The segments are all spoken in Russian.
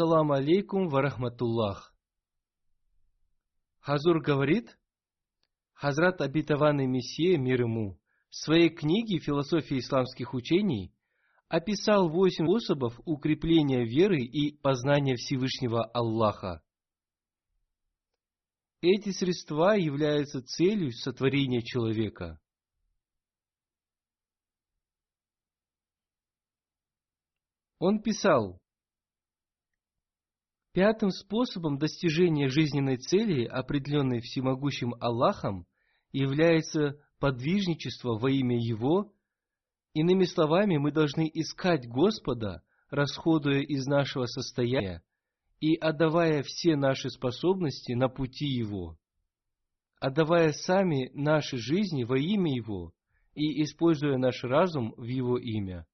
Ассаламу алейкум варахматуллах. Хазур говорит, Хазрат обетованный Мессия, мир ему, в своей книге «Философия исламских учений» описал восемь способов укрепления веры и познания Всевышнего Аллаха. Эти средства являются целью сотворения человека. Он писал, Пятым способом достижения жизненной цели, определенной всемогущим Аллахом, является подвижничество во имя Его. Иными словами, мы должны искать Господа, расходуя из нашего состояния и отдавая все наши способности на пути Его, отдавая сами наши жизни во имя Его и используя наш разум в Его имя.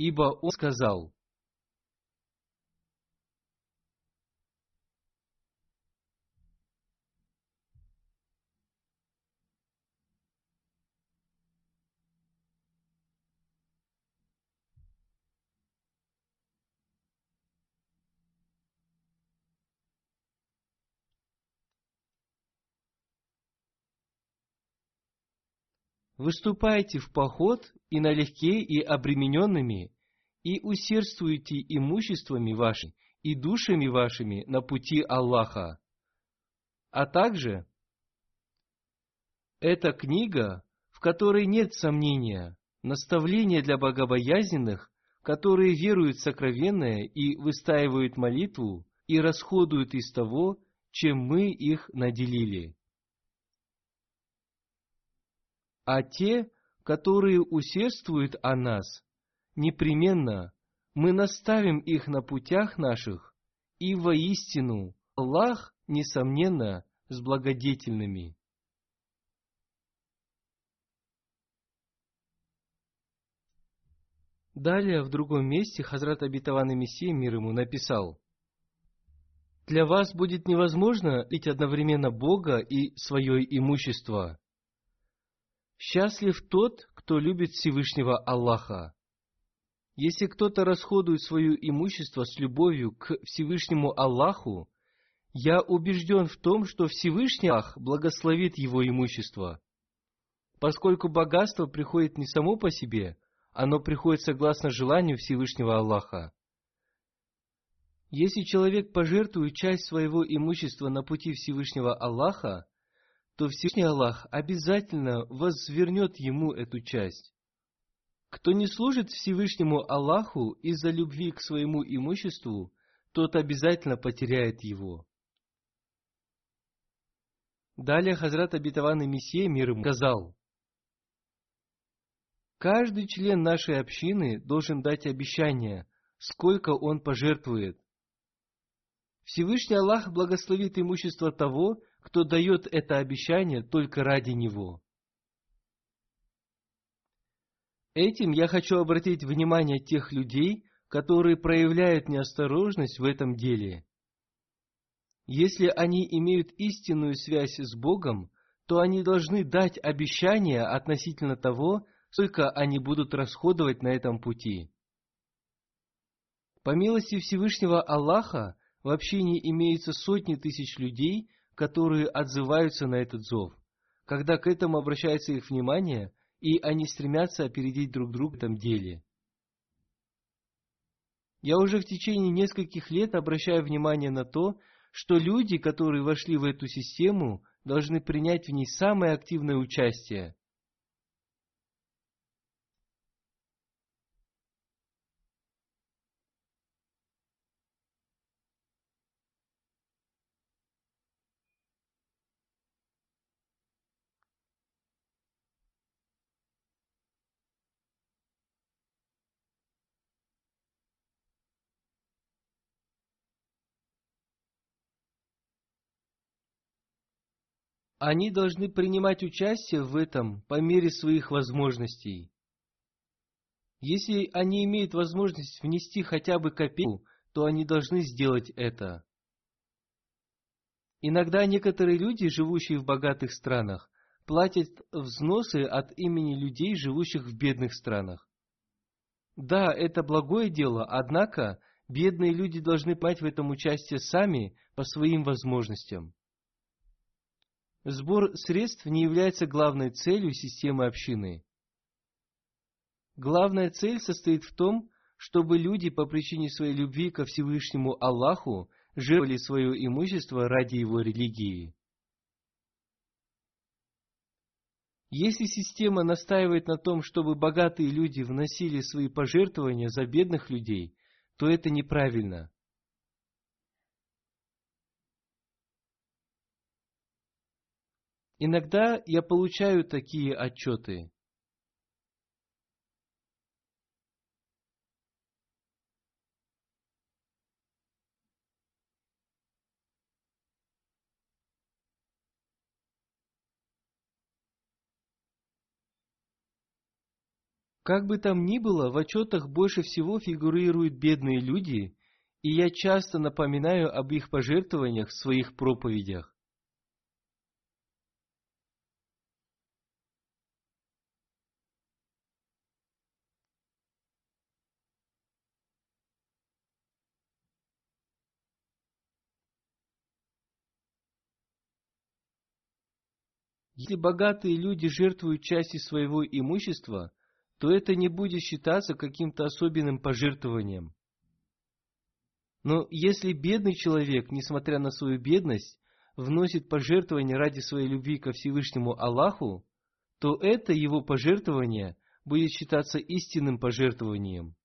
Ибо Он сказал, Выступайте в поход и налегке, и обремененными, и усердствуйте имуществами вашими и душами вашими на пути Аллаха. А также эта книга, в которой нет сомнения, наставление для богобоязненных, которые веруют в сокровенное и выстаивают молитву и расходуют из того, чем мы их наделили. А те, которые усердствуют о нас, непременно мы наставим их на путях наших, и воистину Аллах, несомненно, с благодетельными. Далее, в другом месте, Хазрат Абитаван Мессия, мир ему, написал, «Для вас будет невозможно лить одновременно Бога и свое имущество. Счастлив тот, кто любит Всевышнего Аллаха. Если кто-то расходует свое имущество с любовью к Всевышнему Аллаху, Я убежден в том, что Всевышний Аллах благословит его имущество, поскольку богатство приходит не само по себе, оно приходит согласно желанию Всевышнего Аллаха. Если человек пожертвует часть своего имущества на пути Всевышнего Аллаха, то Всевышний Аллах обязательно возвернет ему эту часть. Кто не служит Всевышнему Аллаху из-за любви к своему имуществу, тот обязательно потеряет его. Далее Хазрат Абитаван и Мессия мир ему сказал, Каждый член нашей общины должен дать обещание, сколько он пожертвует. Всевышний Аллах благословит имущество того, кто дает это обещание только ради него. Этим я хочу обратить внимание тех людей, которые проявляют неосторожность в этом деле. Если они имеют истинную связь с Богом, то они должны дать обещание относительно того, сколько они будут расходовать на этом пути. По милости Всевышнего Аллаха в общине имеются сотни тысяч людей, которые отзываются на этот зов. Когда к этому обращается их внимание, и они стремятся опередить друг друга в этом деле. Я уже в течение нескольких лет обращаю внимание на то, что люди, которые вошли в эту систему, должны принять в ней самое активное участие. Они должны принимать участие в этом по мере своих возможностей. Если они имеют возможность внести хотя бы копейку, то они должны сделать это. Иногда некоторые люди, живущие в богатых странах, платят взносы от имени людей, живущих в бедных странах. Да, это благое дело, однако бедные люди должны принять в этом участие сами по своим возможностям. Сбор средств не является главной целью системы общины. Главная цель состоит в том, чтобы люди по причине своей любви ко Всевышнему Аллаху жертвовали свое имущество ради его религии. Если система настаивает на том, чтобы богатые люди вносили свои пожертвования за бедных людей, то это неправильно. Иногда я получаю такие отчеты. Как бы там ни было, в отчетах больше всего фигурируют бедные люди, и я часто напоминаю об их пожертвованиях в своих проповедях. Если богатые люди жертвуют частью своего имущества, то это не будет считаться каким-то особенным пожертвованием. Но если бедный человек, несмотря на свою бедность, вносит пожертвование ради своей любви ко Всевышнему Аллаху, то это его пожертвование будет считаться истинным пожертвованием.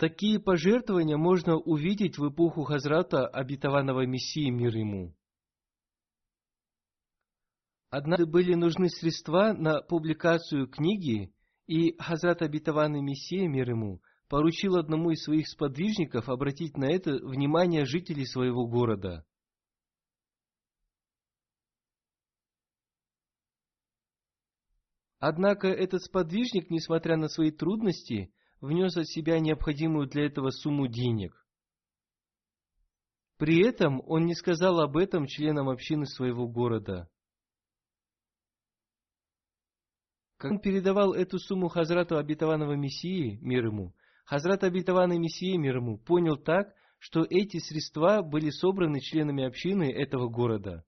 Такие пожертвования можно увидеть в эпоху Хазрата обетованного Мессии мир ему. Однажды были нужны средства на публикацию книги, и Хазрат обетованный Мессия мир ему поручил одному из своих сподвижников обратить на это внимание жителей своего города. Однако этот сподвижник, несмотря на свои трудности, внес от себя необходимую для этого сумму денег. При этом он не сказал об этом членам общины своего города. Как он передавал эту сумму Хазрату Обетованного Мессии, мир ему, Хазрат Обетованный Мессия, мир ему, понял так, что эти средства были собраны членами общины этого города.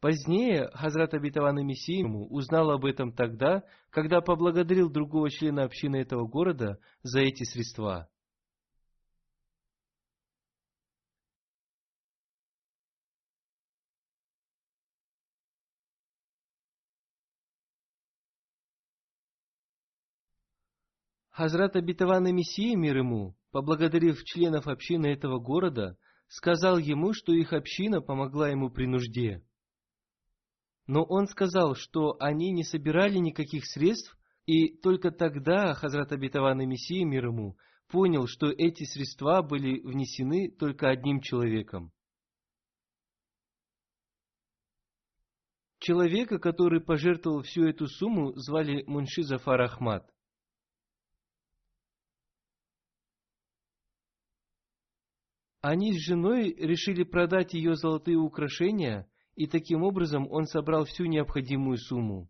Позднее Хазрат Обетованный Мессия узнал об этом тогда, когда поблагодарил другого члена общины этого города за эти средства. Хазрат обетованный Мессия мир ему, поблагодарив членов общины этого города, сказал ему, что их община помогла ему при нужде. Но он сказал, что они не собирали никаких средств, и только тогда Хазрат обетованный Мессия мир ему понял, что эти средства были внесены только одним человеком. Человека, который пожертвовал всю эту сумму, звали Мунши Зафар Ахмад. Они с женой решили продать ее золотые украшения, и таким образом он собрал всю необходимую сумму.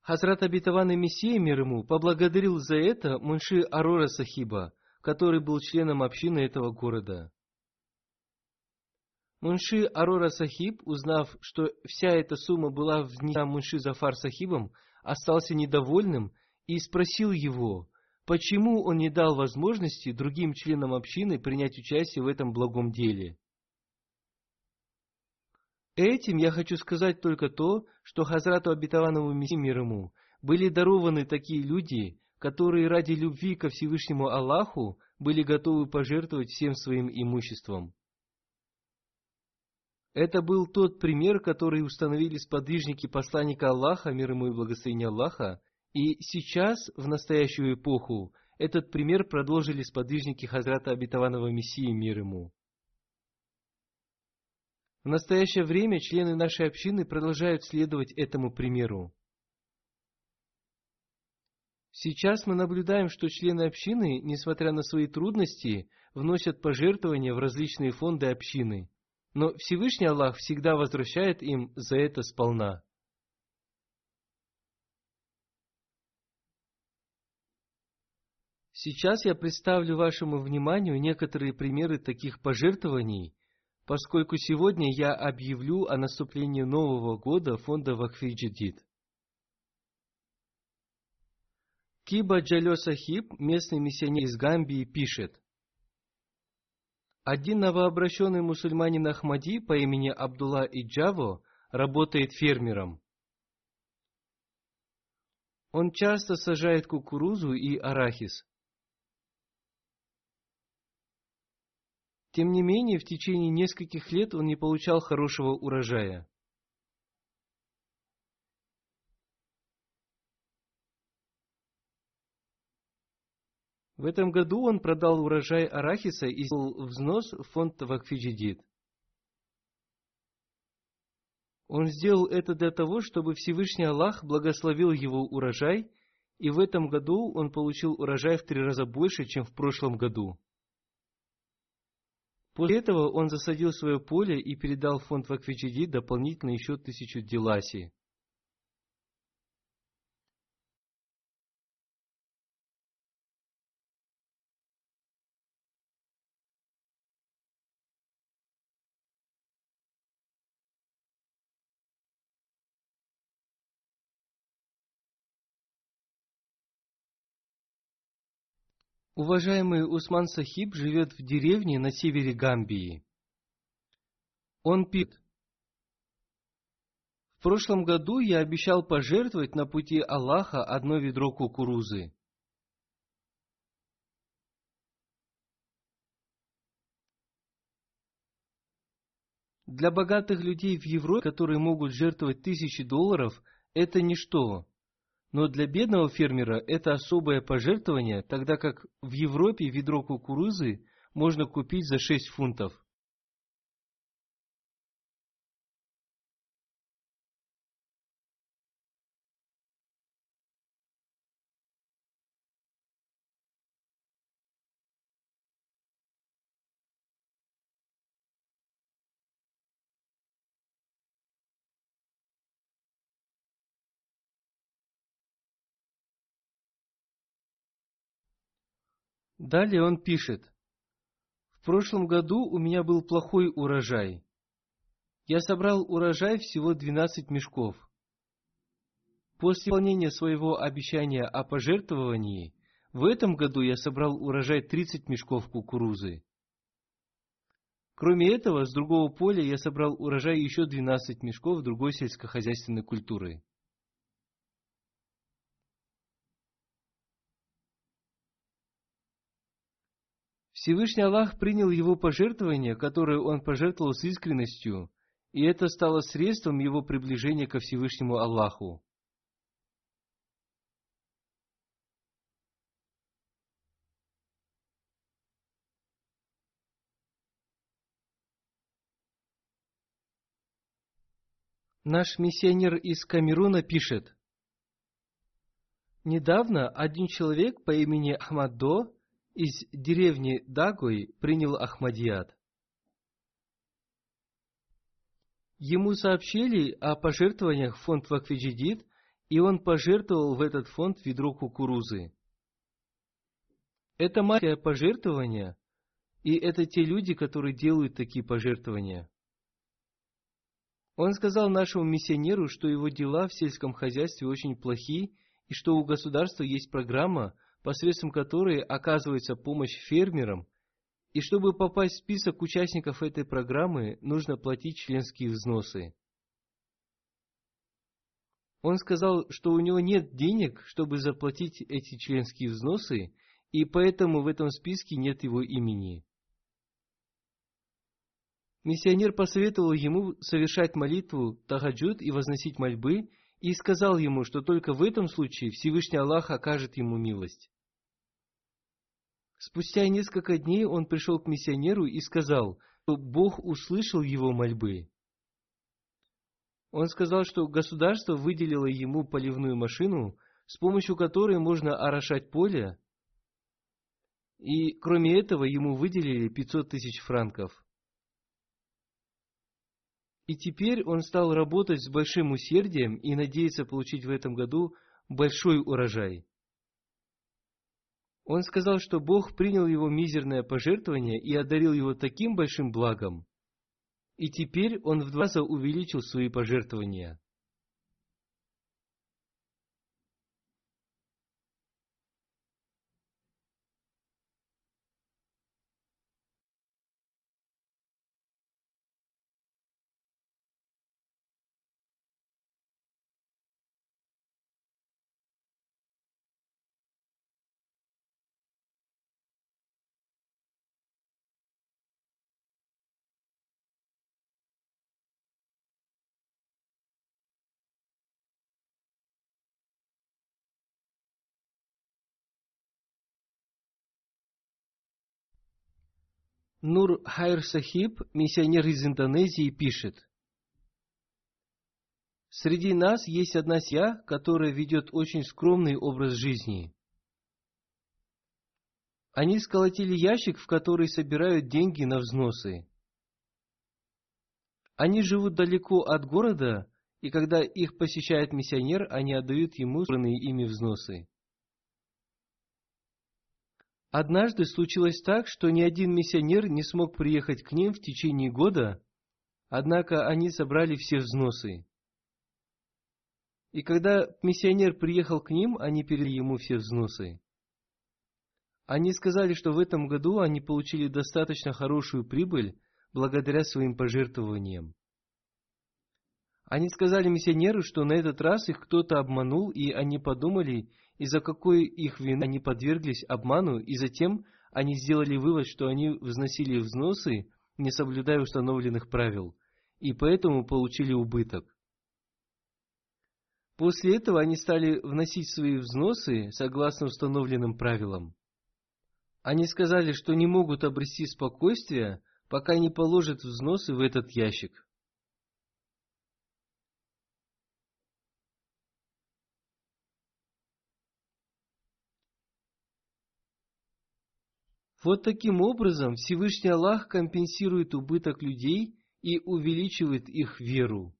Хазрат обетованный Мессия мир ему поблагодарил за это Мунши Арора Сахиба, который был членом общины этого города. Мунши Арора Сахиб, узнав, что вся эта сумма была внесена Мунши Зафар Сахибом, остался недовольным и спросил его, почему он не дал возможности другим членам общины принять участие в этом благом деле. Этим я хочу сказать только то, что Хазрату Обетованному Мессии мир ему были дарованы такие люди, которые ради любви ко Всевышнему Аллаху были готовы пожертвовать всем своим имуществом. Это был тот пример, который установили сподвижники посланника Аллаха, мир ему и благословение Аллаха, и сейчас, в настоящую эпоху, этот пример продолжили сподвижники Хазрата Обетованного Мессии, мир ему. В настоящее время члены нашей общины продолжают следовать этому примеру. Сейчас мы наблюдаем, что члены общины, несмотря на свои трудности, вносят пожертвования в различные фонды общины – но Всевышний Аллах всегда возвращает им за это сполна. Сейчас я представлю вашему вниманию некоторые примеры таких пожертвований, поскольку сегодня я объявлю о наступлении Нового года фонда Вакфиджидид. Киба Джалё Сахиб, местный миссионер из Гамбии, пишет. Один новообращенный мусульманин Ахмади по имени Абдулла Иджаво работает фермером. Он часто сажает кукурузу и арахис. Тем не менее, в течение нескольких лет он не получал хорошего урожая. В этом году он продал урожай арахиса и сделал взнос в фонд Вакфиджидид. Он сделал это для того, чтобы Всевышний Аллах благословил его урожай, и в этом году он получил урожай в три раза больше, чем в прошлом году. После этого он засадил свое поле и передал в фонд Вакфиджидид дополнительно еще тысячу диласи. Уважаемый Усман Сахиб живет в деревне на севере Гамбии. Он пит. В прошлом году я обещал пожертвовать на пути Аллаха одно ведро кукурузы. Для богатых людей в Европе, которые могут жертвовать тысячи долларов, это ничто. Но для бедного фермера это особое пожертвование, тогда как в Европе ведро кукурузы можно купить за 6 фунтов. Далее он пишет. В прошлом году у меня был плохой урожай. Я собрал урожай всего 12 мешков. После выполнения своего обещания о пожертвовании, в этом году я собрал урожай 30 мешков кукурузы. Кроме этого, с другого поля я собрал урожай еще 12 мешков другой сельскохозяйственной культуры. Всевышний Аллах принял его пожертвование, которое он пожертвовал с искренностью, и это стало средством его приближения ко Всевышнему Аллаху. Наш миссионер из Камеруна пишет. Недавно один человек по имени Ахмаддо из деревни Дагой принял Ахмадият. Ему сообщили о пожертвованиях в фонд Вакфиджидид, и он пожертвовал в этот фонд ведро кукурузы. Это маленькое пожертвование, и это те люди, которые делают такие пожертвования. Он сказал нашему миссионеру, что его дела в сельском хозяйстве очень плохи, и что у государства есть программа, посредством которой оказывается помощь фермерам, и чтобы попасть в список участников этой программы, нужно платить членские взносы. Он сказал, что у него нет денег, чтобы заплатить эти членские взносы, и поэтому в этом списке нет его имени. Миссионер посоветовал ему совершать молитву Тахаджуд и возносить мольбы, и сказал ему, что только в этом случае Всевышний Аллах окажет ему милость. Спустя несколько дней он пришел к миссионеру и сказал, что Бог услышал его мольбы. Он сказал, что государство выделило ему поливную машину, с помощью которой можно орошать поле, и кроме этого ему выделили 500 тысяч франков. И теперь он стал работать с большим усердием и надеется получить в этом году большой урожай. Он сказал, что Бог принял его мизерное пожертвование и одарил его таким большим благом. И теперь он в два раза увеличил свои пожертвования. Нур Хайр Сахиб, миссионер из Индонезии, пишет. Среди нас есть одна семья, которая ведет очень скромный образ жизни. Они сколотили ящик, в который собирают деньги на взносы. Они живут далеко от города, и когда их посещает миссионер, они отдают ему собранные ими взносы. Однажды случилось так, что ни один миссионер не смог приехать к ним в течение года, однако они собрали все взносы. И когда миссионер приехал к ним, они передали ему все взносы. Они сказали, что в этом году они получили достаточно хорошую прибыль благодаря своим пожертвованиям. Они сказали миссионеру, что на этот раз их кто-то обманул, и они подумали, из-за какой их вины они подверглись обману, и затем они сделали вывод, что они взносили взносы, не соблюдая установленных правил, и поэтому получили убыток. После этого они стали вносить свои взносы согласно установленным правилам. Они сказали, что не могут обрести спокойствие, пока не положат взносы в этот ящик. Вот таким образом Всевышний Аллах компенсирует убыток людей и увеличивает их веру.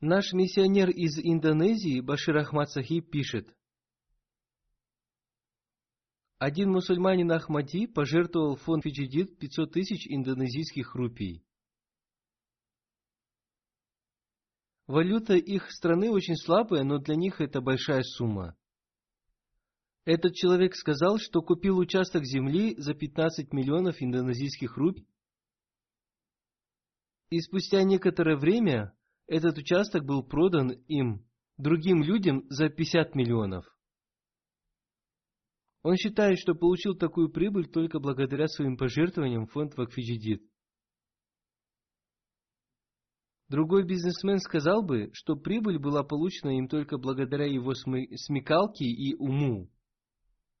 Наш миссионер из Индонезии Башир Ахмад Сахиб пишет, один мусульманин Ахмади пожертвовал в фонд Фиджидит 500 тысяч индонезийских рупий. Валюта их страны очень слабая, но для них это большая сумма. Этот человек сказал, что купил участок земли за 15 миллионов индонезийских рупий. И спустя некоторое время этот участок был продан им, другим людям, за 50 миллионов. Он считает, что получил такую прибыль только благодаря своим пожертвованиям в фонд Вакфиджидит. Другой бизнесмен сказал бы, что прибыль была получена им только благодаря его смекалке и уму,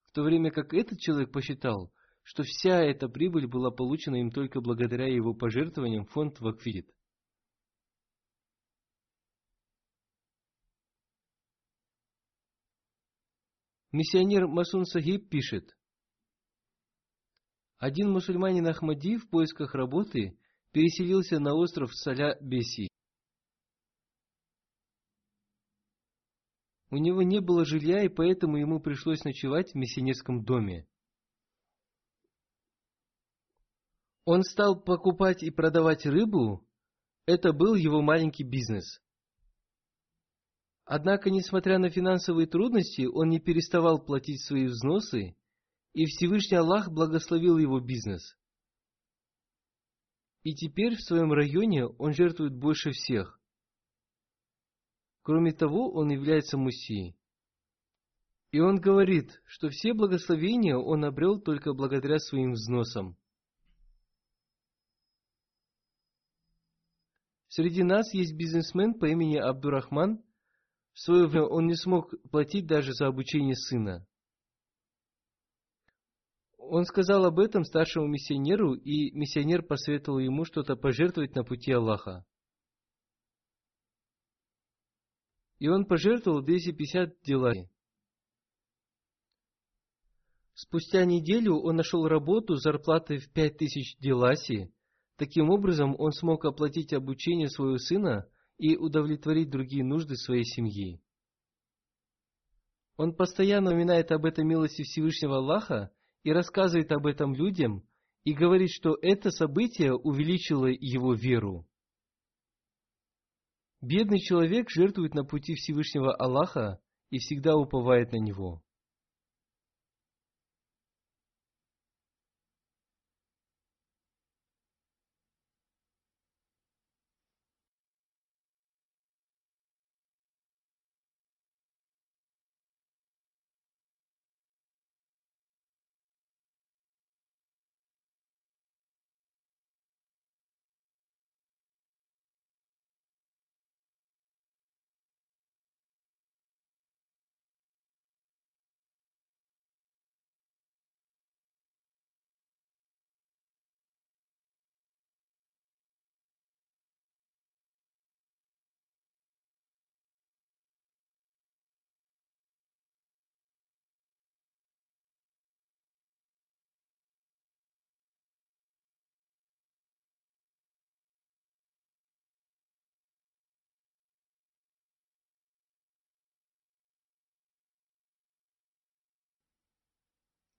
в то время как этот человек посчитал, что вся эта прибыль была получена им только благодаря его пожертвованиям в фонд Вакфидит. Миссионер Масун Сахиб пишет, один мусульманин Ахмади в поисках работы переселился на остров Саля Беси. У него не было жилья, и поэтому ему пришлось ночевать в миссионерском доме. Он стал покупать и продавать рыбу. Это был его маленький бизнес. Однако, несмотря на финансовые трудности, он не переставал платить свои взносы, и Всевышний Аллах благословил его бизнес. И теперь в своем районе он жертвует больше всех. Кроме того, он является муссией. И он говорит, что все благословения он обрел только благодаря своим взносам. Среди нас есть бизнесмен по имени Абдурахман, в свое время он не смог платить даже за обучение сына. Он сказал об этом старшему миссионеру, и миссионер посоветовал ему что-то пожертвовать на пути Аллаха. И он пожертвовал 250 делари. Спустя неделю он нашел работу с зарплатой в 5000 деласи. Таким образом, он смог оплатить обучение своего сына и удовлетворить другие нужды своей семьи. Он постоянно упоминает об этой милости Всевышнего Аллаха и рассказывает об этом людям, и говорит, что это событие увеличило его веру. Бедный человек жертвует на пути Всевышнего Аллаха и всегда уповает на Него.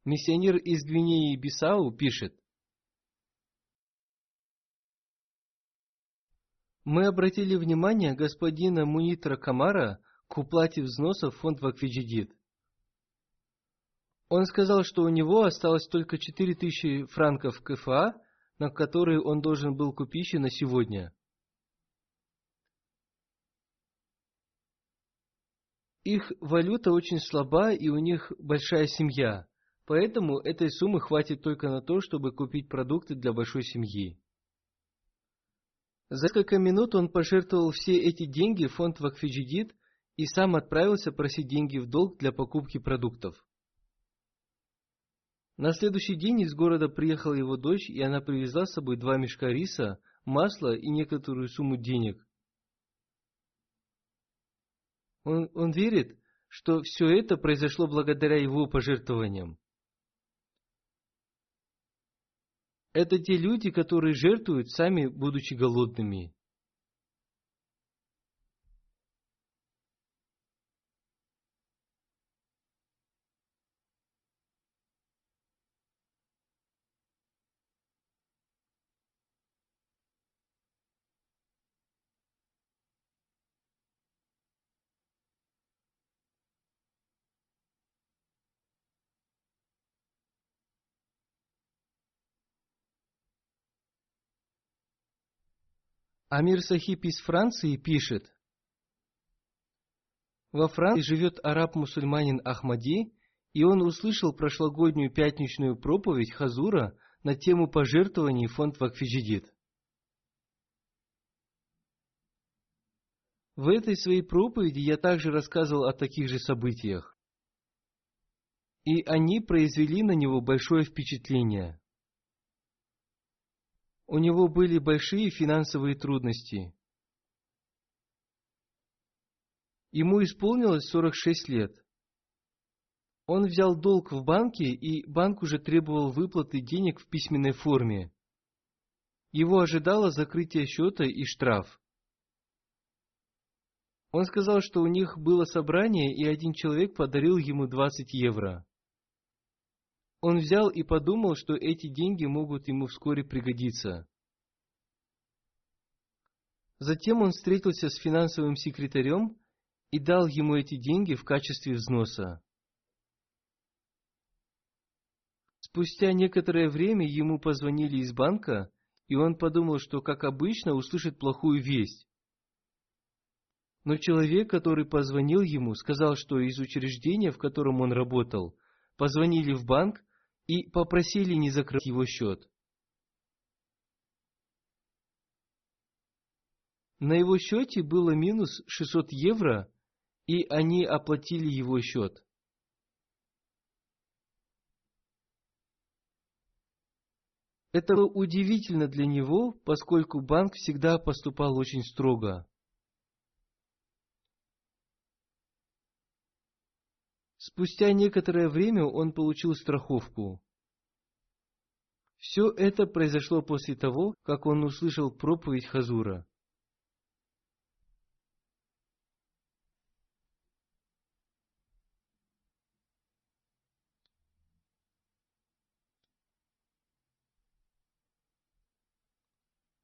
Миссионер из Гвинеи Бисау пишет, Мы обратили внимание господина Мунитра Камара к уплате взносов в фонд Вакфиджидит. Он сказал, что у него осталось только 4000 франков КФА, на которые он должен был купить на сегодня. Их валюта очень слаба, и у них большая семья. Поэтому этой суммы хватит только на то, чтобы купить продукты для большой семьи. За несколько минут он пожертвовал все эти деньги в фонд Вакфиджидит и сам отправился просить деньги в долг для покупки продуктов. На следующий день из города приехала его дочь, и она привезла с собой два мешка риса, масла и некоторую сумму денег. Он, он верит, что все это произошло благодаря его пожертвованиям. Это те люди, которые жертвуют, сами будучи голодными. Амир Сахиб из Франции пишет, во Франции живет араб-мусульманин Ахмади, и он услышал прошлогоднюю пятничную проповедь Хазура на тему пожертвований в фонд Вакфиджидит. В этой своей проповеди я также рассказывал о таких же событиях. И они произвели на него большое впечатление. У него были большие финансовые трудности. Ему исполнилось 46 лет. Он взял долг в банке, и банк уже требовал выплаты денег в письменной форме. Его ожидало закрытие счета и штраф. Он сказал, что у них было собрание, и один человек подарил ему 20 евро. Он взял и подумал, что эти деньги могут ему вскоре пригодиться. Затем он встретился с финансовым секретарем и дал ему эти деньги в качестве взноса. Спустя некоторое время ему позвонили из банка, и он подумал, что, как обычно, услышит плохую весть. Но человек, который позвонил ему, сказал, что из учреждения, в котором он работал, позвонили в банк и попросили не закрыть его счет. На его счете было минус 600 евро, и они оплатили его счет. Это было удивительно для него, поскольку банк всегда поступал очень строго. Спустя некоторое время он получил страховку. Все это произошло после того, как он услышал проповедь Хазура.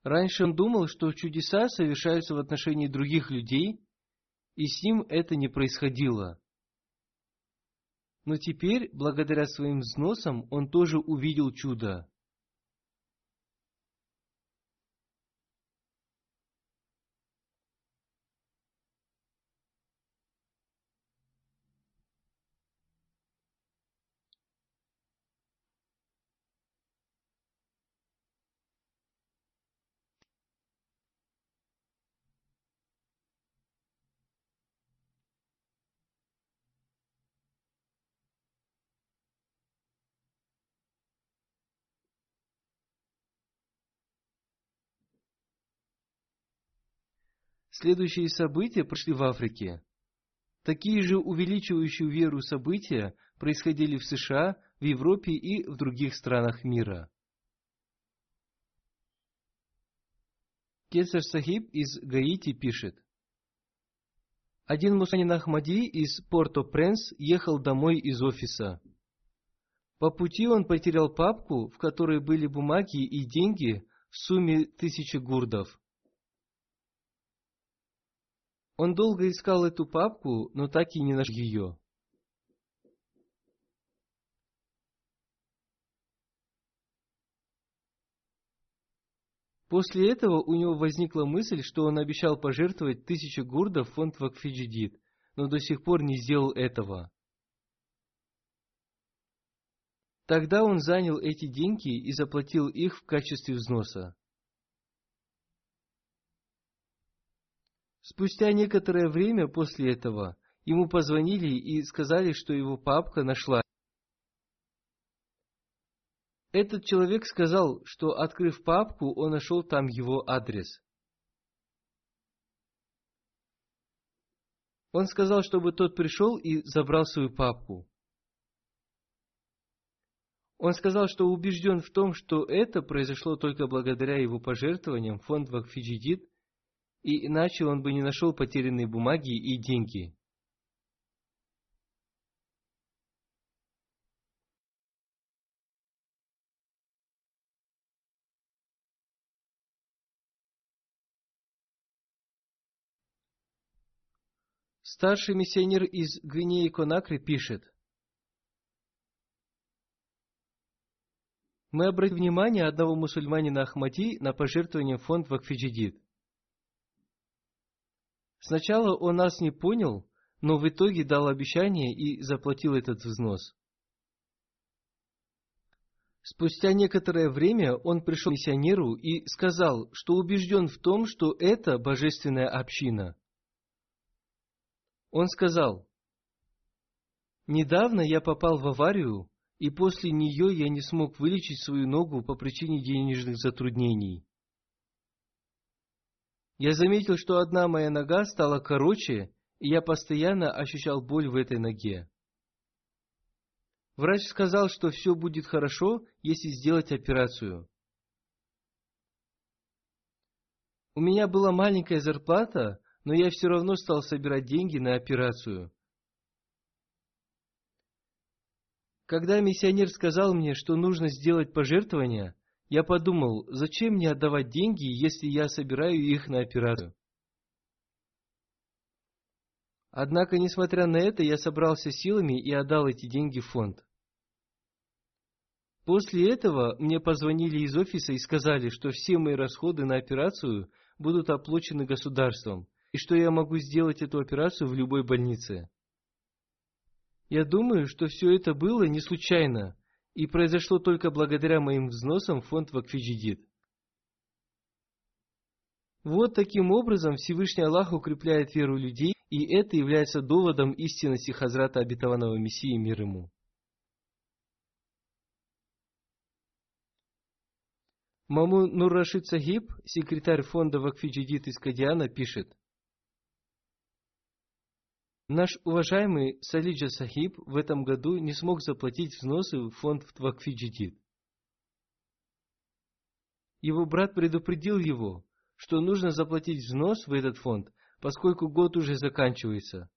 Раньше он думал, что чудеса совершаются в отношении других людей, и с ним это не происходило. Но теперь, благодаря своим взносам, он тоже увидел чудо. Следующие события прошли в Африке. Такие же увеличивающие веру события происходили в США, в Европе и в других странах мира. Кесар Сахиб из Гаити пишет. Один мусанин Ахмади из Порто-Пренс ехал домой из офиса. По пути он потерял папку, в которой были бумаги и деньги в сумме тысячи гурдов. Он долго искал эту папку, но так и не нашел ее. После этого у него возникла мысль, что он обещал пожертвовать тысячу гурдов в фонд Вакфиджидит, но до сих пор не сделал этого. Тогда он занял эти деньги и заплатил их в качестве взноса. Спустя некоторое время после этого ему позвонили и сказали, что его папка нашла. Этот человек сказал, что, открыв папку, он нашел там его адрес. Он сказал, чтобы тот пришел и забрал свою папку. Он сказал, что убежден в том, что это произошло только благодаря его пожертвованиям фонд Вакфиджидит – и иначе он бы не нашел потерянные бумаги и деньги. Старший миссионер из Гвинеи Конакры пишет. Мы обратили внимание одного мусульманина Ахмади на пожертвование в фонд Вакфиджидит. Сначала он нас не понял, но в итоге дал обещание и заплатил этот взнос. Спустя некоторое время он пришел к миссионеру и сказал, что убежден в том, что это божественная община. Он сказал, «Недавно я попал в аварию, и после нее я не смог вылечить свою ногу по причине денежных затруднений. Я заметил, что одна моя нога стала короче, и я постоянно ощущал боль в этой ноге. Врач сказал, что все будет хорошо, если сделать операцию. У меня была маленькая зарплата, но я все равно стал собирать деньги на операцию. Когда миссионер сказал мне, что нужно сделать пожертвования, я подумал, зачем мне отдавать деньги, если я собираю их на операцию? Однако, несмотря на это, я собрался силами и отдал эти деньги в фонд. После этого мне позвонили из офиса и сказали, что все мои расходы на операцию будут оплачены государством, и что я могу сделать эту операцию в любой больнице. Я думаю, что все это было не случайно и произошло только благодаря моим взносам фонд Вакфиджидит. Вот таким образом Всевышний Аллах укрепляет веру людей, и это является доводом истинности Хазрата Обетованного Мессии мир ему. Маму Нуррашид Сахиб, секретарь фонда Вакфиджидит из Кадиана, пишет. Наш уважаемый Салиджа Сахиб в этом году не смог заплатить взносы в фонд Вакфиджидит. Его брат предупредил его, что нужно заплатить взнос в этот фонд, поскольку год уже заканчивается.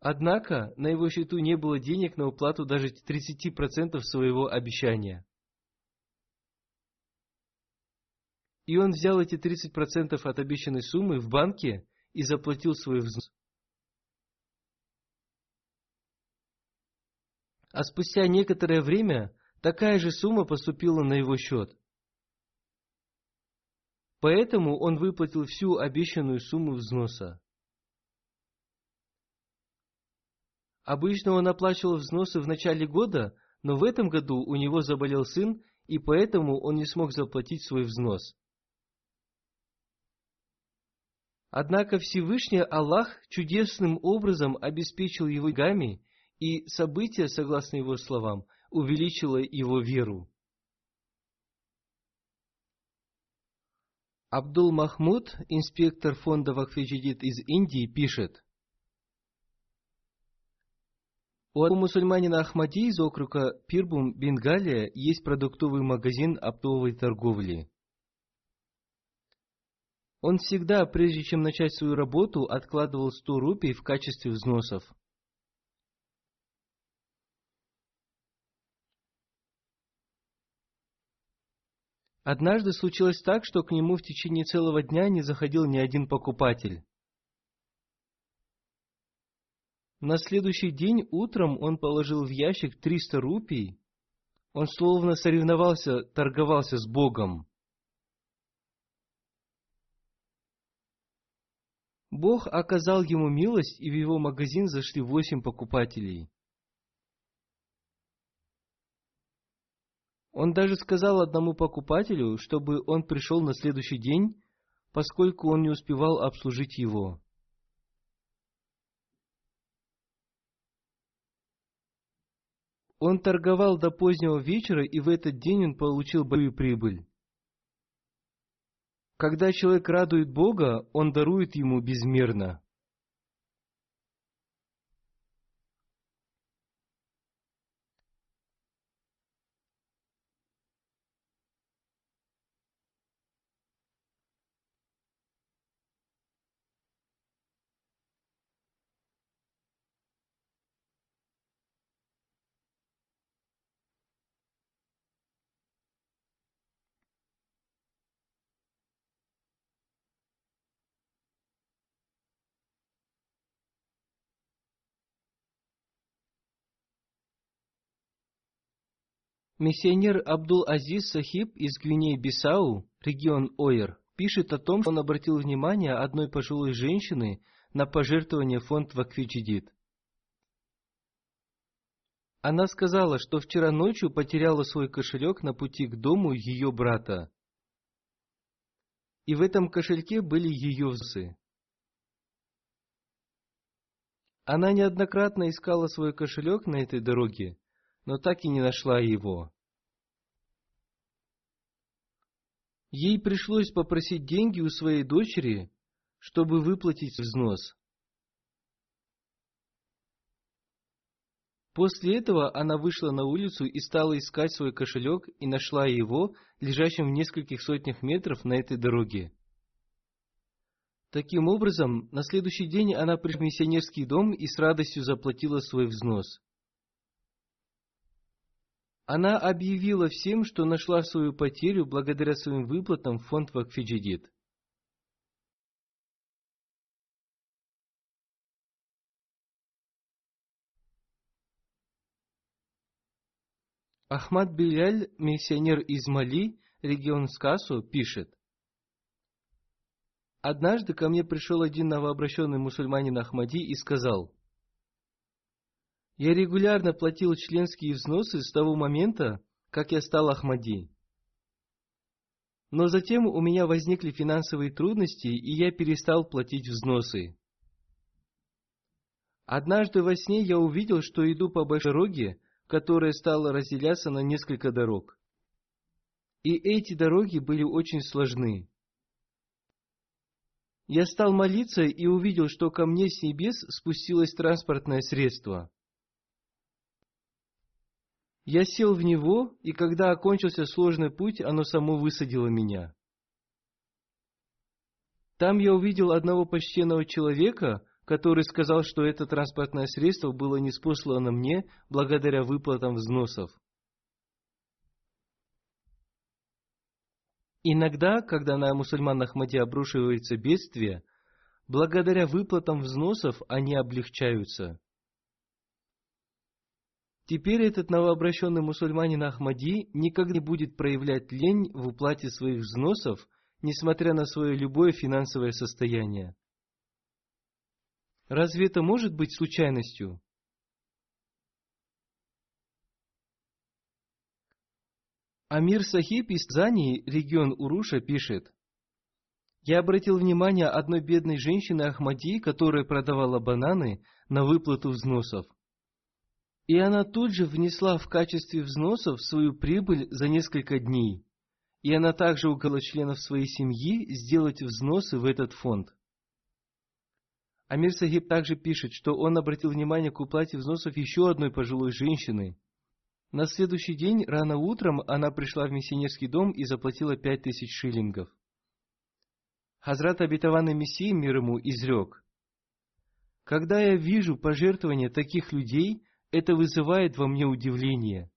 Однако на его счету не было денег на уплату даже 30% своего обещания. И он взял эти 30% от обещанной суммы в банке и заплатил свой взнос. А спустя некоторое время такая же сумма поступила на его счет. Поэтому он выплатил всю обещанную сумму взноса. Обычно он оплачивал взносы в начале года, но в этом году у него заболел сын, и поэтому он не смог заплатить свой взнос. Однако Всевышний Аллах чудесным образом обеспечил его гами, и событие, согласно его словам, увеличило его веру. Абдул Махмуд, инспектор фонда Вакфиджидит из Индии, пишет. У мусульманина Ахмади из округа Пирбум, Бенгалия, есть продуктовый магазин оптовой торговли. Он всегда, прежде чем начать свою работу, откладывал 100 рупий в качестве взносов. Однажды случилось так, что к нему в течение целого дня не заходил ни один покупатель. На следующий день утром он положил в ящик 300 рупий. Он словно соревновался, торговался с Богом. Бог оказал ему милость, и в его магазин зашли восемь покупателей. Он даже сказал одному покупателю, чтобы он пришел на следующий день, поскольку он не успевал обслужить его. Он торговал до позднего вечера, и в этот день он получил большую прибыль. Когда человек радует Бога, Он дарует ему безмерно. Миссионер Абдул-Азиз Сахиб из Гвинеи-Бисау регион Ойер, пишет о том, что он обратил внимание одной пожилой женщины на пожертвование фонд Вакфиджидит. Она сказала, что вчера ночью потеряла свой кошелек на пути к дому ее брата. И в этом кошельке были ее взы. Она неоднократно искала свой кошелек на этой дороге, но так и не нашла его. Ей пришлось попросить деньги у своей дочери, чтобы выплатить взнос. После этого она вышла на улицу и стала искать свой кошелек и нашла его, лежащим в нескольких сотнях метров на этой дороге. Таким образом, на следующий день она пришла в миссионерский дом и с радостью заплатила свой взнос. Она объявила всем, что нашла свою потерю благодаря своим выплатам в фонд Вакфиджидит. Ахмад Биляль, миссионер из Мали, регион Скасу, пишет. Однажды ко мне пришел один новообращенный мусульманин Ахмади и сказал, «Я регулярно платил членские взносы с того момента, как я стал Ахмади. Но затем у меня возникли финансовые трудности, и я перестал платить взносы. Однажды во сне я увидел, что иду по большой дороге, которая стала разделяться на несколько дорог. И эти дороги были очень сложны. Я стал молиться и увидел, что ко мне с небес спустилось транспортное средство. Я сел в него, и когда окончился сложный путь, оно само высадило меня. Там я увидел одного почтенного человека, который сказал, что это транспортное средство было неспослано мне благодаря выплатам взносов. Иногда, когда на мусульман Ахмади обрушивается бедствие, благодаря выплатам взносов они облегчаются. Теперь этот новообращенный мусульманин Ахмади никогда не будет проявлять лень в уплате своих взносов, несмотря на свое любое финансовое состояние. Разве это может быть случайностью? Амир Сахиб из Зании, регион Уруша, пишет. Я обратил внимание одной бедной женщины Ахмади, которая продавала бананы на выплату взносов. И она тут же внесла в качестве взносов свою прибыль за несколько дней. И она также уговорила членов своей семьи сделать взносы в этот фонд. Амир Сахиб также пишет, что он обратил внимание к уплате взносов еще одной пожилой женщины. На следующий день, рано утром, она пришла в миссионерский дом и заплатила пять тысяч шиллингов. Хазрат обетованный Мессии мир ему изрек. Когда я вижу пожертвования таких людей, это вызывает во мне удивление.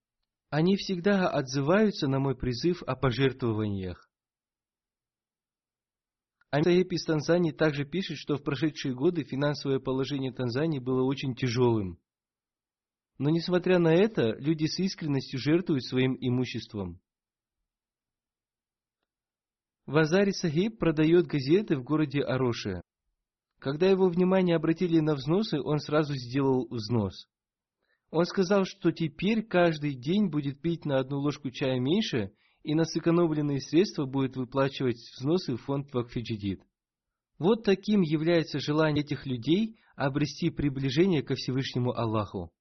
Они всегда отзываются на мой призыв о пожертвованиях. Амитаеб из Танзании также пишет, что в прошедшие годы финансовое положение Танзании было очень тяжелым. Но несмотря на это, люди с искренностью жертвуют своим имуществом. Вазари Сахиб продает газеты в городе Ароше. Когда его внимание обратили на взносы, он сразу сделал взнос. Он сказал, что теперь каждый день будет пить на одну ложку чая меньше и на сэкономленные средства будет выплачивать взносы в фонд Вакфиджидит. Вот таким является желание этих людей обрести приближение ко Всевышнему Аллаху.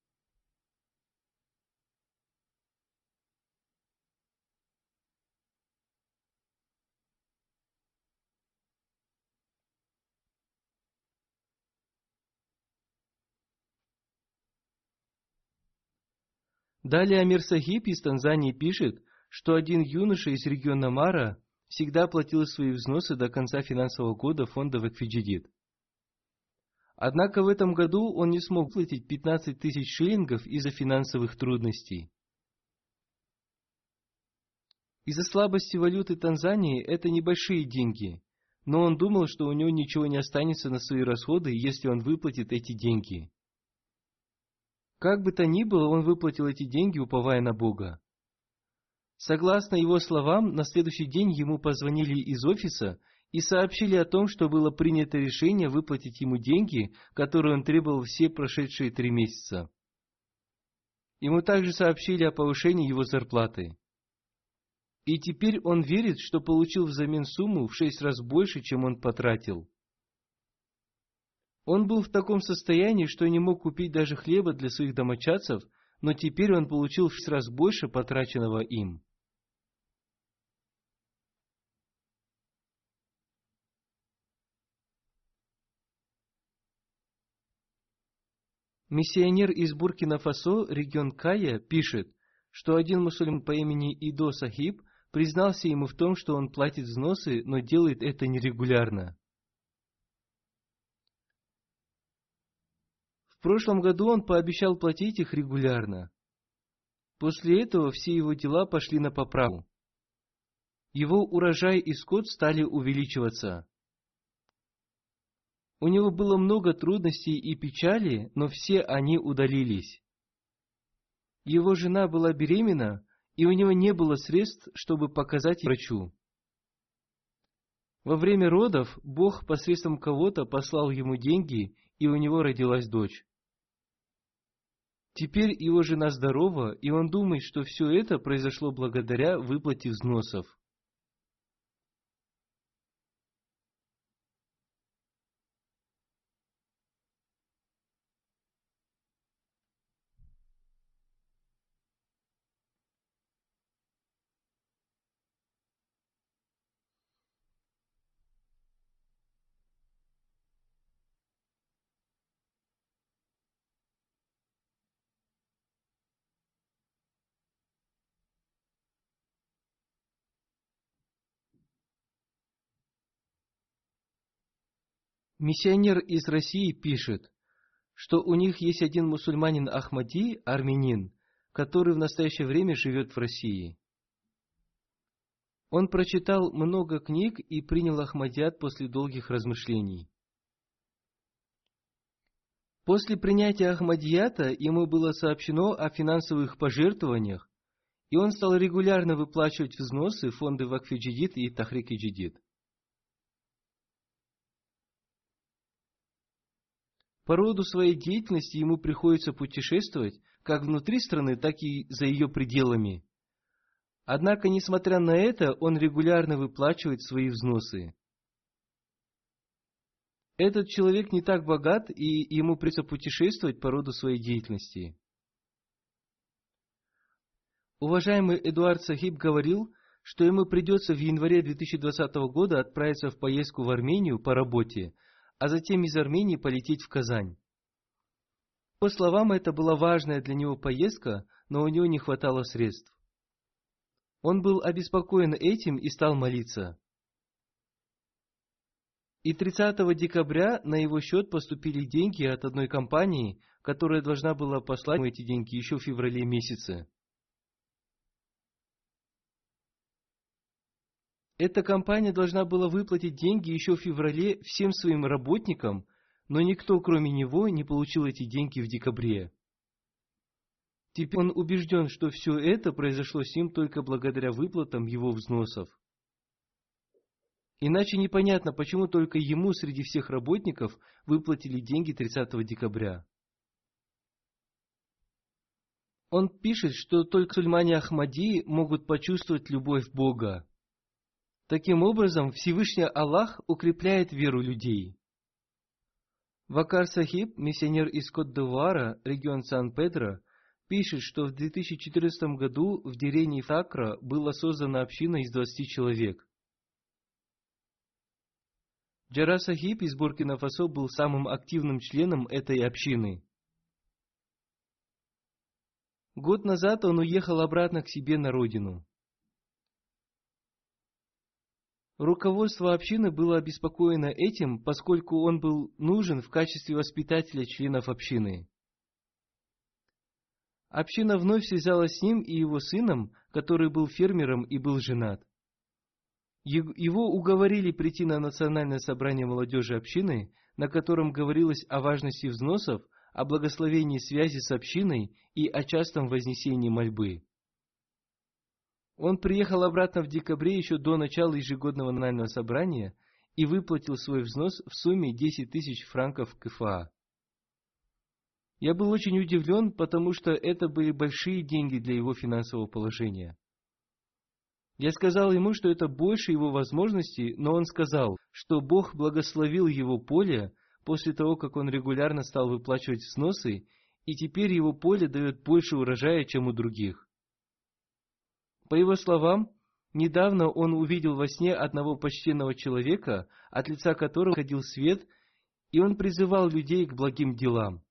Далее Амир Сахиб из Танзании пишет, что один юноша из региона Мара всегда платил свои взносы до конца финансового года фонда Вакфиджидит. Однако в этом году он не смог платить 15 тысяч шиллингов из-за финансовых трудностей. Из-за слабости валюты Танзании это небольшие деньги, но он думал, что у него ничего не останется на свои расходы, если он выплатит эти деньги. Как бы то ни было, он выплатил эти деньги, уповая на Бога. Согласно его словам, на следующий день ему позвонили из офиса и сообщили о том, что было принято решение выплатить ему деньги, которые он требовал все прошедшие три месяца. Ему также сообщили о повышении его зарплаты. И теперь он верит, что получил взамен сумму в шесть раз больше, чем он потратил. Он был в таком состоянии, что не мог купить даже хлеба для своих домочадцев, но теперь он получил в шесть раз больше потраченного им. Миссионер из Буркина-Фасо, регион Кая, пишет, что один мусульман по имени Идо Сахиб признался ему в том, что он платит взносы, но делает это нерегулярно. Прошлом году он пообещал платить их регулярно. После этого все его дела пошли на поправку. Его урожай и скот стали увеличиваться. У него было много трудностей и печали, но все они удалились. Его жена была беременна, и у него не было средств, чтобы показать врачу. Во время родов Бог посредством кого-то послал ему деньги, и у него родилась дочь. Теперь его жена здорова, и он думает, что все это произошло благодаря выплате взносов. Миссионер из России пишет, что у них есть один мусульманин Ахмади, армянин, который в настоящее время живет в России. Он прочитал много книг и принял Ахмадиат после долгих размышлений. После принятия Ахмадията ему было сообщено о финансовых пожертвованиях, и он стал регулярно выплачивать взносы в фонды Вакфи Джидид и Тахрики Джидид. По роду своей деятельности ему приходится путешествовать как внутри страны, так и за ее пределами. Однако, несмотря на это, он регулярно выплачивает свои взносы. Этот человек не так богат, и ему придется путешествовать по роду своей деятельности. Уважаемый Эдуард Сахиб говорил, что ему придется в январе 2020 года отправиться в поездку в Армению по работе – а затем из Армении полететь в Казань. По словам, это была важная для него поездка, но у него не хватало средств. Он был обеспокоен этим и стал молиться. И 30 декабря на его счет поступили деньги от одной компании, которая должна была послать ему эти деньги еще в феврале месяце. Эта компания должна была выплатить деньги еще в феврале всем своим работникам, но никто, кроме него, не получил эти деньги в декабре. Теперь он убежден, что все это произошло с ним только благодаря выплатам его взносов. Иначе непонятно, почему только ему среди всех работников выплатили деньги 30 декабря. Он пишет, что только сульмане Ахмади могут почувствовать любовь Бога. Таким образом, Всевышний Аллах укрепляет веру людей. Вакар Сахиб, миссионер из Кот-Девуара, регион Сан-Педро, пишет, что в 2014 году в деревне Факра была создана община из 20 человек. Джара Сахиб из Буркина-Фасо был самым активным членом этой общины. Год назад он уехал обратно к себе на родину. Руководство общины было обеспокоено этим, поскольку он был нужен в качестве воспитателя членов общины. Община вновь связалась с ним и его сыном, который был фермером и был женат. Его уговорили прийти на национальное собрание молодежи общины, на котором говорилось о важности взносов, о благословении связи с общиной и о частом вознесении мольбы. Он приехал обратно в декабре еще до начала ежегодного национального собрания и выплатил свой взнос в сумме 10 тысяч франков КФА. Я был очень удивлен, потому что это были большие деньги для его финансового положения. Я сказал ему, что это больше его возможностей, но он сказал, что Бог благословил его поле после того, как он регулярно стал выплачивать взносы, и теперь его поле дает больше урожая, чем у других. По его словам, недавно он увидел во сне одного почтенного человека, от лица которого ходил свет, и он призывал людей к благим делам.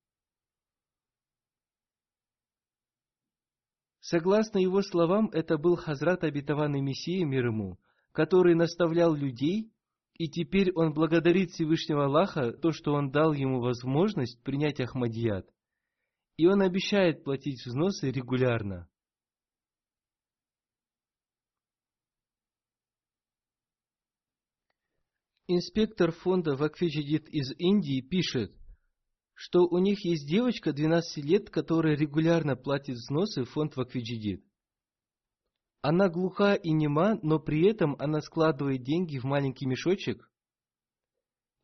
Согласно его словам, это был Хазрат обетованный Мессия мир ему, который наставлял людей, и теперь он благодарит Всевышнего Аллаха то, что он дал ему возможность принять Ахмадият. И он обещает платить взносы регулярно. Инспектор фонда Вакфиджидит из Индии пишет, что у них есть девочка 12 лет, которая регулярно платит взносы в фонд Ваквиджидит. Она глуха и нема, но при этом она складывает деньги в маленький мешочек.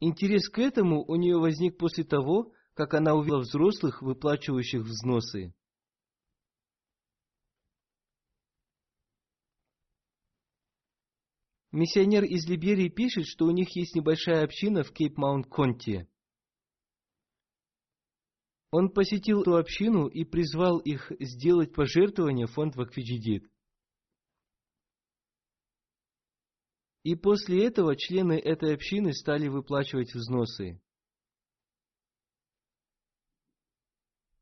Интерес к этому у нее возник после того, как она увидела взрослых, выплачивающих взносы. Миссионер из Либерии пишет, что у них есть небольшая община в Кейп-Маунт-Конте – он посетил эту общину и призвал их сделать пожертвование в фонд Вакфиджидит. И после этого члены этой общины стали выплачивать взносы.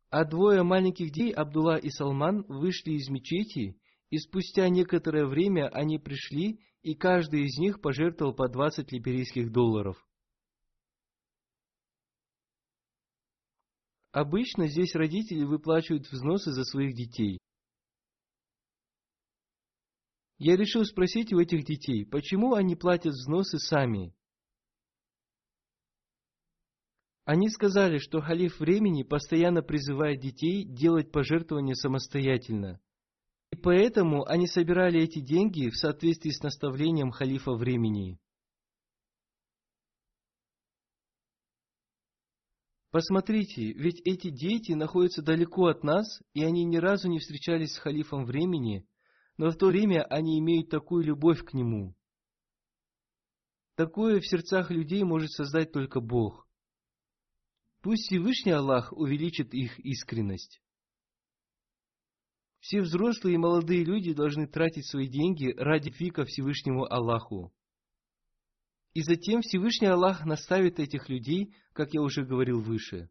А двое маленьких детей, Абдулла и Салман, вышли из мечети, и спустя некоторое время они пришли, и каждый из них пожертвовал по 20 либерийских долларов. Обычно здесь родители выплачивают взносы за своих детей. Я решил спросить у этих детей, почему они платят взносы сами. Они сказали, что халиф времени постоянно призывает детей делать пожертвования самостоятельно. И поэтому они собирали эти деньги в соответствии с наставлением халифа времени. Посмотрите, ведь эти дети находятся далеко от нас, и они ни разу не встречались с халифом времени, но в то время они имеют такую любовь к нему. Такое в сердцах людей может создать только Бог. Пусть Всевышний Аллах увеличит их искренность. Все взрослые и молодые люди должны тратить свои деньги ради фика Всевышнему Аллаху. И затем Всевышний Аллах наставит этих людей, как я уже говорил выше.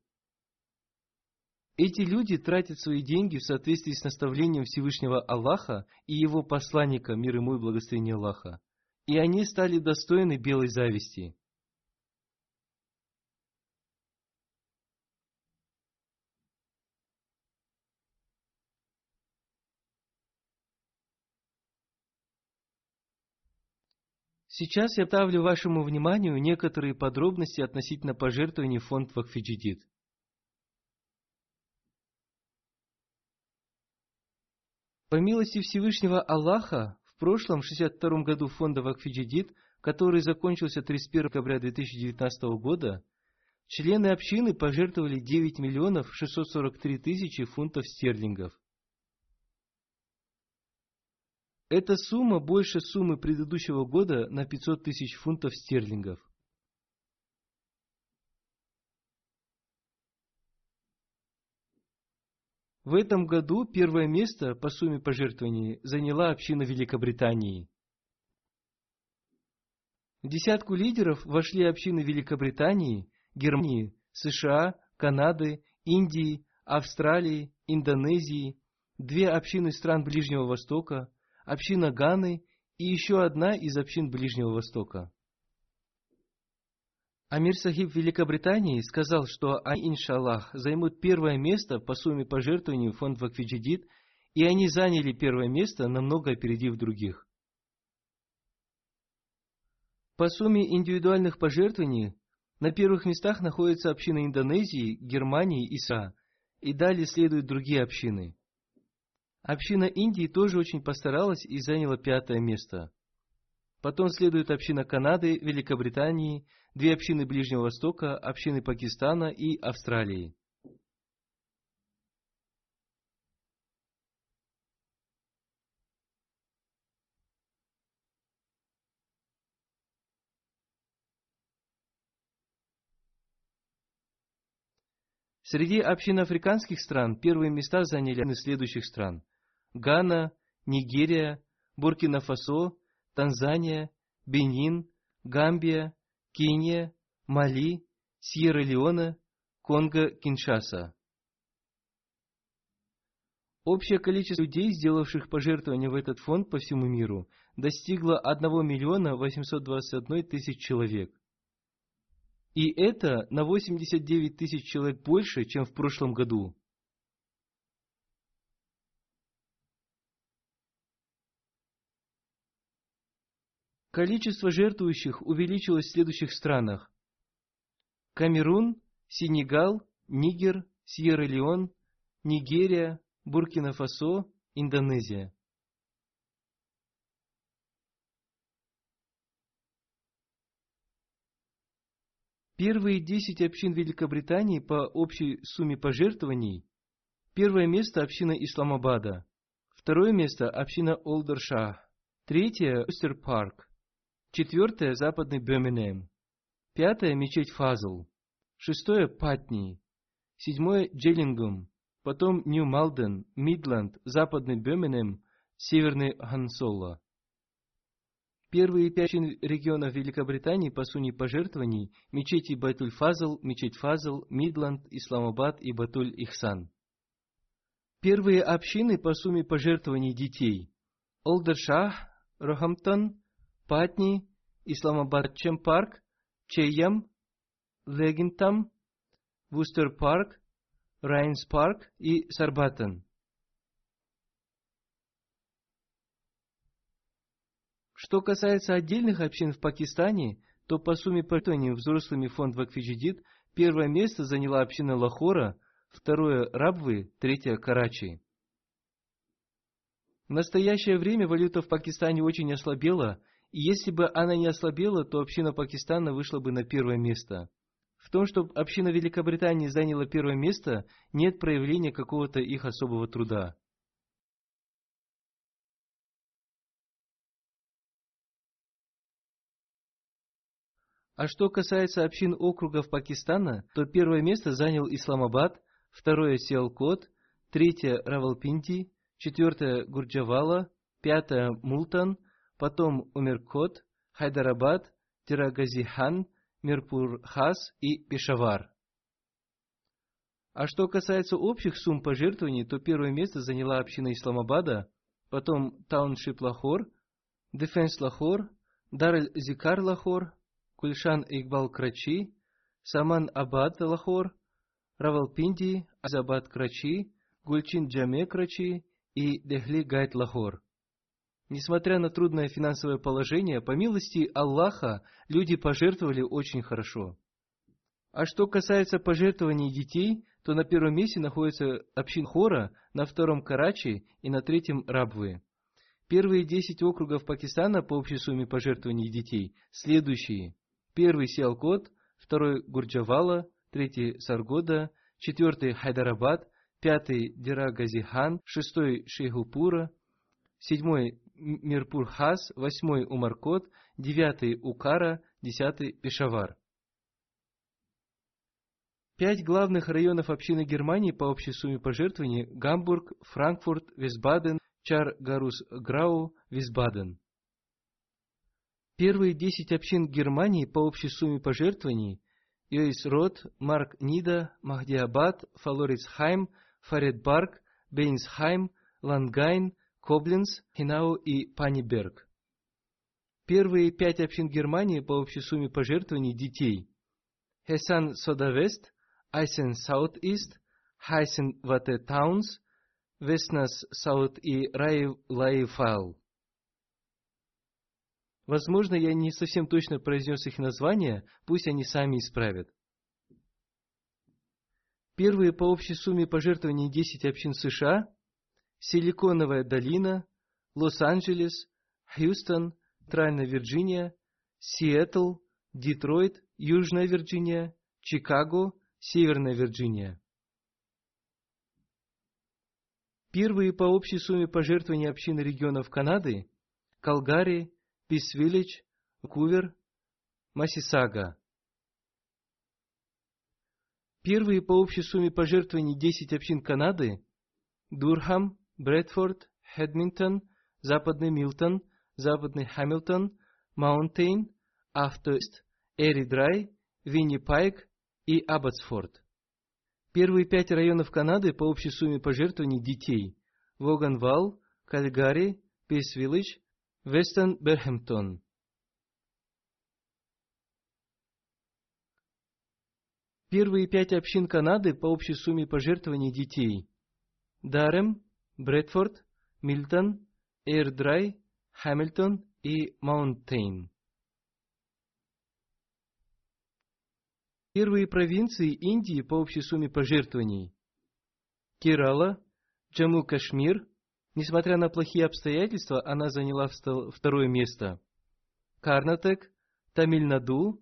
Эти люди тратят свои деньги в соответствии с наставлением Всевышнего Аллаха и его посланника, мир ему и благословение Аллаха. И они стали достойны белой зависти. Сейчас я ставлю вашему вниманию некоторые подробности относительно пожертвований в фонд Вакфиджидит. По милости Всевышнего Аллаха, в прошлом, 62 году фонда Вакфиджидит, который закончился 31 декабря 2019 года, члены общины пожертвовали 9 миллионов 643 тысячи фунтов стерлингов. Эта сумма больше суммы предыдущего года на 500 тысяч фунтов стерлингов. В этом году первое место по сумме пожертвований заняла община Великобритании. В десятку лидеров вошли общины Великобритании, Германии, США, Канады, Индии, Австралии, Индонезии, две общины стран Ближнего Востока, община Ганы и еще одна из общин Ближнего Востока. Амир Сахиб Великобритании сказал, что они, иншаллах, займут первое место по сумме пожертвований в фонд Вакфиджидит, и они заняли первое место, намного опередив других. По сумме индивидуальных пожертвований на первых местах находятся общины Индонезии, Германии и США, и далее следуют другие общины – Община Индии тоже очень постаралась и заняла пятое место. Потом следует община Канады, Великобритании, две общины Ближнего Востока, общины Пакистана и Австралии. Среди общин африканских стран первые места заняли следующих стран. Гана, Нигерия, Буркина-Фасо, Танзания, Бенин, Гамбия, Кения, Мали, Сьерра-Леоне, Конго-Киншаса. Общее количество людей, сделавших пожертвования в этот фонд по всему миру, достигло 1 миллиона 821 тысяч человек. И это на 89 тысяч человек больше, чем в прошлом году. Количество жертвующих увеличилось в следующих странах. Камерун, Сенегал, Нигер, Сьерра-Леон, Нигерия, Буркина-Фасо, Индонезия. Первые десять общин Великобритании по общей сумме пожертвований. Первое место – община Исламабада. Второе место – община Олдершах. Третье – Остер Парк. Четвертое – западный Беминем. Пятое – мечеть Фазл. Шестое – Патни. Седьмое – Джеллингум. Потом Нью-Малден, Мидланд, западный Беминем, северный Хансолла. Первые пять регионов Великобритании по сумме пожертвований – мечети Байтуль-Фазл, мечеть Фазл, Мидланд, Исламабад и Батуль-Ихсан. Первые общины по сумме пожертвований детей – Олдершах, Рохамптон, Патни, Исламабад Чемпарк, Чеям, Легинтам, Вустер Парк, Райнс Парк и Сарбатан. Что касается отдельных общин в Пакистане, то по сумме пожертвований взрослыми фонд Вакфиджидит первое место заняла община Лахора, второе – Рабвы, третье – Карачи. В настоящее время валюта в Пакистане очень ослабела, и если бы она не ослабела, то община Пакистана вышла бы на первое место. В том, что община Великобритании заняла первое место, нет проявления какого-то их особого труда. А что касается общин округов Пакистана, то первое место занял Исламабад, второе – Сиалкот, третье – Равалпинди, четвертое – Гуджранвала, пятое – Мултан, потом Умеркот, Хайдарабад, Дера-Гази-Хан, Мирпур-Хас и Пешавар. А что касается общих сумм пожертвований, то первое место заняла община Исламабада, потом Тауншип Лахор, Дефенс Лахор, Дараль Зикар Лахор, Кульшан Игбал Крачи, Саман Абад Лахор, Равалпинди, Азабад Крачи, Гульчин Джаме Крачи и Дехли Гайт Лахор. Несмотря на трудное финансовое положение, по милости Аллаха люди пожертвовали очень хорошо. А что касается пожертвований детей, то на первом месте находится общин Хора, на втором Карачи и на третьем Рабвы. Первые десять округов Пакистана по общей сумме пожертвований детей следующие. Первый Сиалкот, второй Гурджавала, третий Саргода, четвертый Хайдарабад, пятый Дирагазихан, шестой Шейхупура, седьмой Мирпур-Хас, восьмой Умаркот, девятый Укара, десятый Пешавар. Пять главных районов общины Германии по общей сумме пожертвований – Гамбург, Франкфурт, Висбаден, Чар-Гарус-Грау, Висбаден. Первые десять общин Германии по общей сумме пожертвований – Йойс-Рот, Марк-Нида, Махдиабад, Фалорицхайм, Фаредбарг, Бейнсхайм, Лангайн, Коблинс, Хинау и Паниберг. Первые пять общин Германии по общей сумме пожертвований детей – Хесан Содавест, Айсен Саут-Ист, Хайсен Вате Таунс, Веснас Саут и Раев Лаифал. Возможно, я не совсем точно произнес их названия, пусть они сами исправят. Первые по общей сумме пожертвований 10 общин США Силиконовая долина, Лос-Анджелес, Хьюстон, Центральная Вирджиния, Сиэтл, Детройт, Южная Вирджиния, Чикаго, Северная Вирджиния. Первые по общей сумме пожертвований общины регионов Канады – Калгари, Писвиллидж, Кувер, Масисага. Первые по общей сумме пожертвований 10 общин Канады – Дурхам, Брэдфорд, Хедминтон, Западный Милтон, Западный Хамилтон, Маунтейн, Автост, Эри Драй, Виннипайк и Абботсфорд. Первые пять районов Канады по общей сумме пожертвований детей – Воганвал, Кальгари, Пейсвиллидж, Вестон Берхэмптон. Первые пять общин Канады по общей сумме пожертвований детей – Дарем, Брэдфорд, Милтон, Эйрдрай, Хамилтон и Маунтейн. Первые провинции Индии по общей сумме пожертвований – Керала, Джамму-Кашмир, несмотря на плохие обстоятельства, она заняла второе место. Карнатек, Тамильнаду,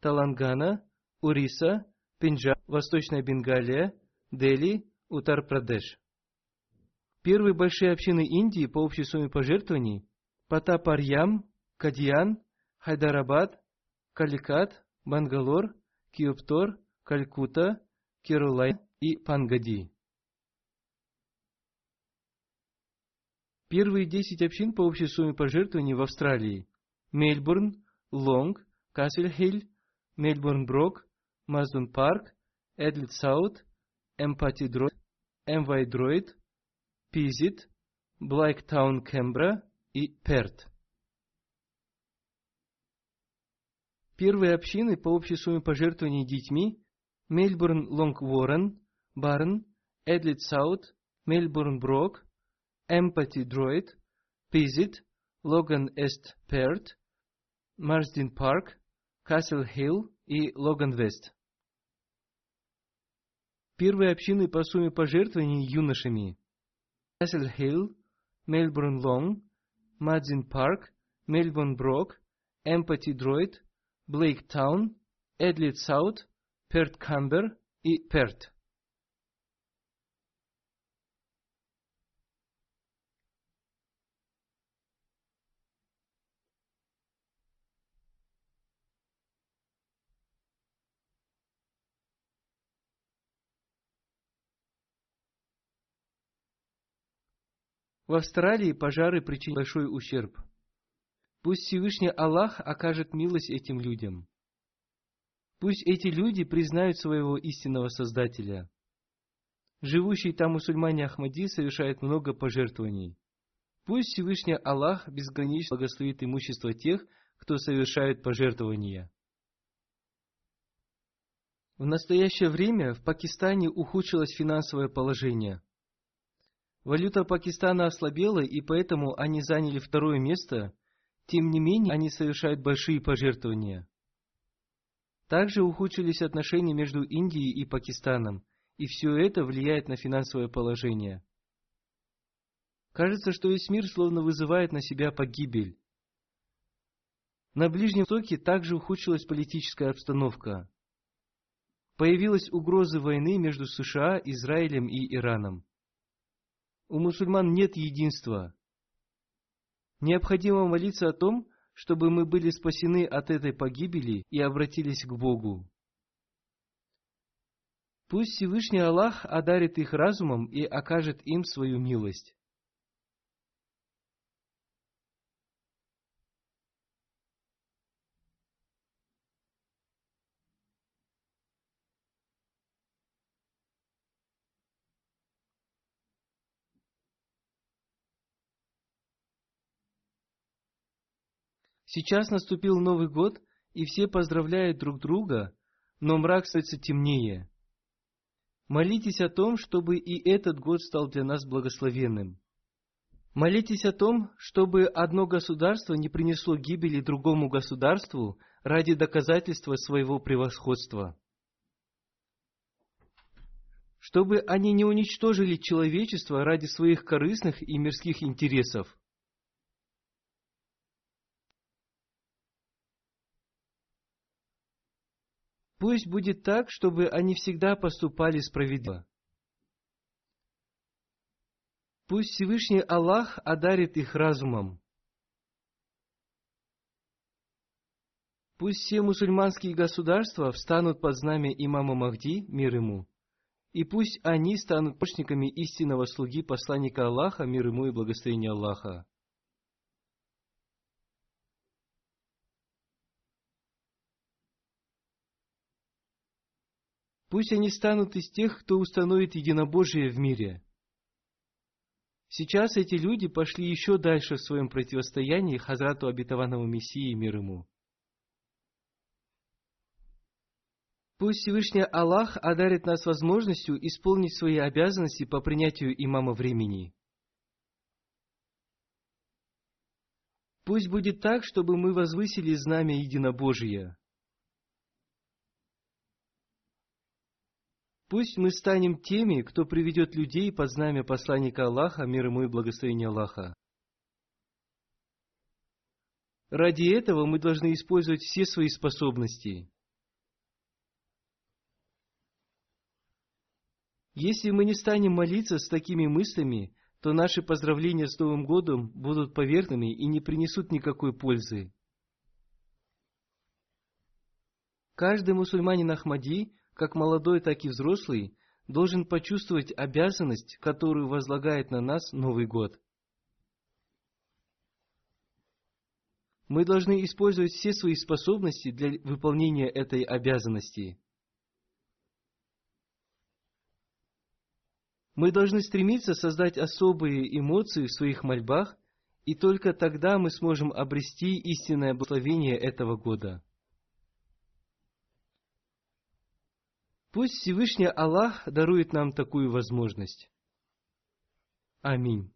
Талангана, Уриса, Пенджаб, Восточная Бенгалия, Дели, Утар-Прадеш. Первые большие общины Индии по общей сумме пожертвований – Патапарьям, Кадьян, Хайдарабад, Каликат, Бангалор, Киоптор, Калькута, Керулай и Пангади. Первые десять общин по общей сумме пожертвований в Австралии – Мельбурн, Лонг, Кассельхилл, Мельбурн-Брок, Маздун-Парк, Эдлит-Саут, Эмпати-Дроид, Эмвай-Дроид, Пизит, Блайктаун-Кембра и Перт. Первые общины по общей сумме пожертвований детьми – Мельбурн-Лонг-Уоррен, Барн, Эдлит-Саут, Мельбурн-Брок, Эмпати-Дроид, Пизит, Логан-Эст-Перт, Марсдин-Парк, Касл-Хилл и Логан-Вест. Первые общины по сумме пожертвований юношами – Касл-Хилл, Мельбурн-Лонг, Мадзин-Парк, Мельбурн-Брок, Эмпати-Дроид, Блейктаун, Эдлит-Саут, Перт-Камбер и Перт. В Австралии пожары причинили большой ущерб. Пусть Всевышний Аллах окажет милость этим людям. Пусть эти люди признают своего истинного Создателя. Живущие там мусульмане Ахмади совершают много пожертвований. Пусть Всевышний Аллах безгранично благословит имущество тех, кто совершает пожертвования. В настоящее время в Пакистане ухудшилось финансовое положение – Валюта Пакистана ослабела, и поэтому они заняли второе место, тем не менее они совершают большие пожертвования. Также ухудшились отношения между Индией и Пакистаном, и все это влияет на финансовое положение. Кажется, что весь мир словно вызывает на себя погибель. На Ближнем Востоке также ухудшилась политическая обстановка. Появилась угроза войны между США, Израилем и Ираном. У мусульман нет единства. Необходимо молиться о том, чтобы мы были спасены от этой погибели и обратились к Богу. Пусть Всевышний Аллах одарит их разумом и окажет им свою милость. Сейчас наступил Новый год, и все поздравляют друг друга, но мрак становится темнее. Молитесь о том, чтобы и этот год стал для нас благословенным. Молитесь о том, чтобы одно государство не принесло гибели другому государству ради доказательства своего превосходства. чтобы они не уничтожили человечество ради своих корыстных и мирских интересов. Пусть будет так, чтобы они всегда поступали справедливо. Пусть Всевышний Аллах одарит их разумом. Пусть все мусульманские государства встанут под знамя имама Махди, мир ему, и пусть они станут почниками истинного слуги посланника Аллаха, мир ему и благословения Аллаха. Пусть они станут из тех, кто установит единобожие в мире. Сейчас эти люди пошли еще дальше в своем противостоянии Хазрату обетованного Мессии мир ему. Пусть Всевышний Аллах одарит нас возможностью исполнить свои обязанности по принятию имама времени. Пусть будет так, чтобы мы возвысили знамя единобожия. Пусть мы станем теми, кто приведет людей под знамя посланника Аллаха, мир ему и благословение Аллаха. Ради этого мы должны использовать все свои способности. Если мы не станем молиться с такими мыслями, то наши поздравления с Новым годом будут поверхными и не принесут никакой пользы. Каждый мусульманин Ахмади, как молодой, так и взрослый, должен почувствовать обязанность, которую возлагает на нас Новый год. Мы должны использовать все свои способности для выполнения этой обязанности. Мы должны стремиться создать особые эмоции в своих мольбах, и только тогда мы сможем обрести истинное благословение этого года. Пусть Всевышний Аллах дарует нам такую возможность. Аминь.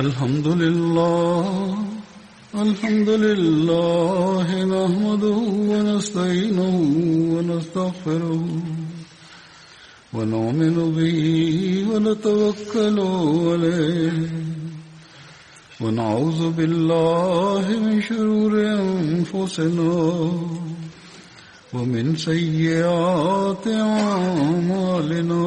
الحمد لله الحمد لله نحمده ونستعينه ونستغفره ونؤمن به ونتوكل عليه. ونعوذ بالله من شرور أنفسنا ومن سيئات أعمالنا.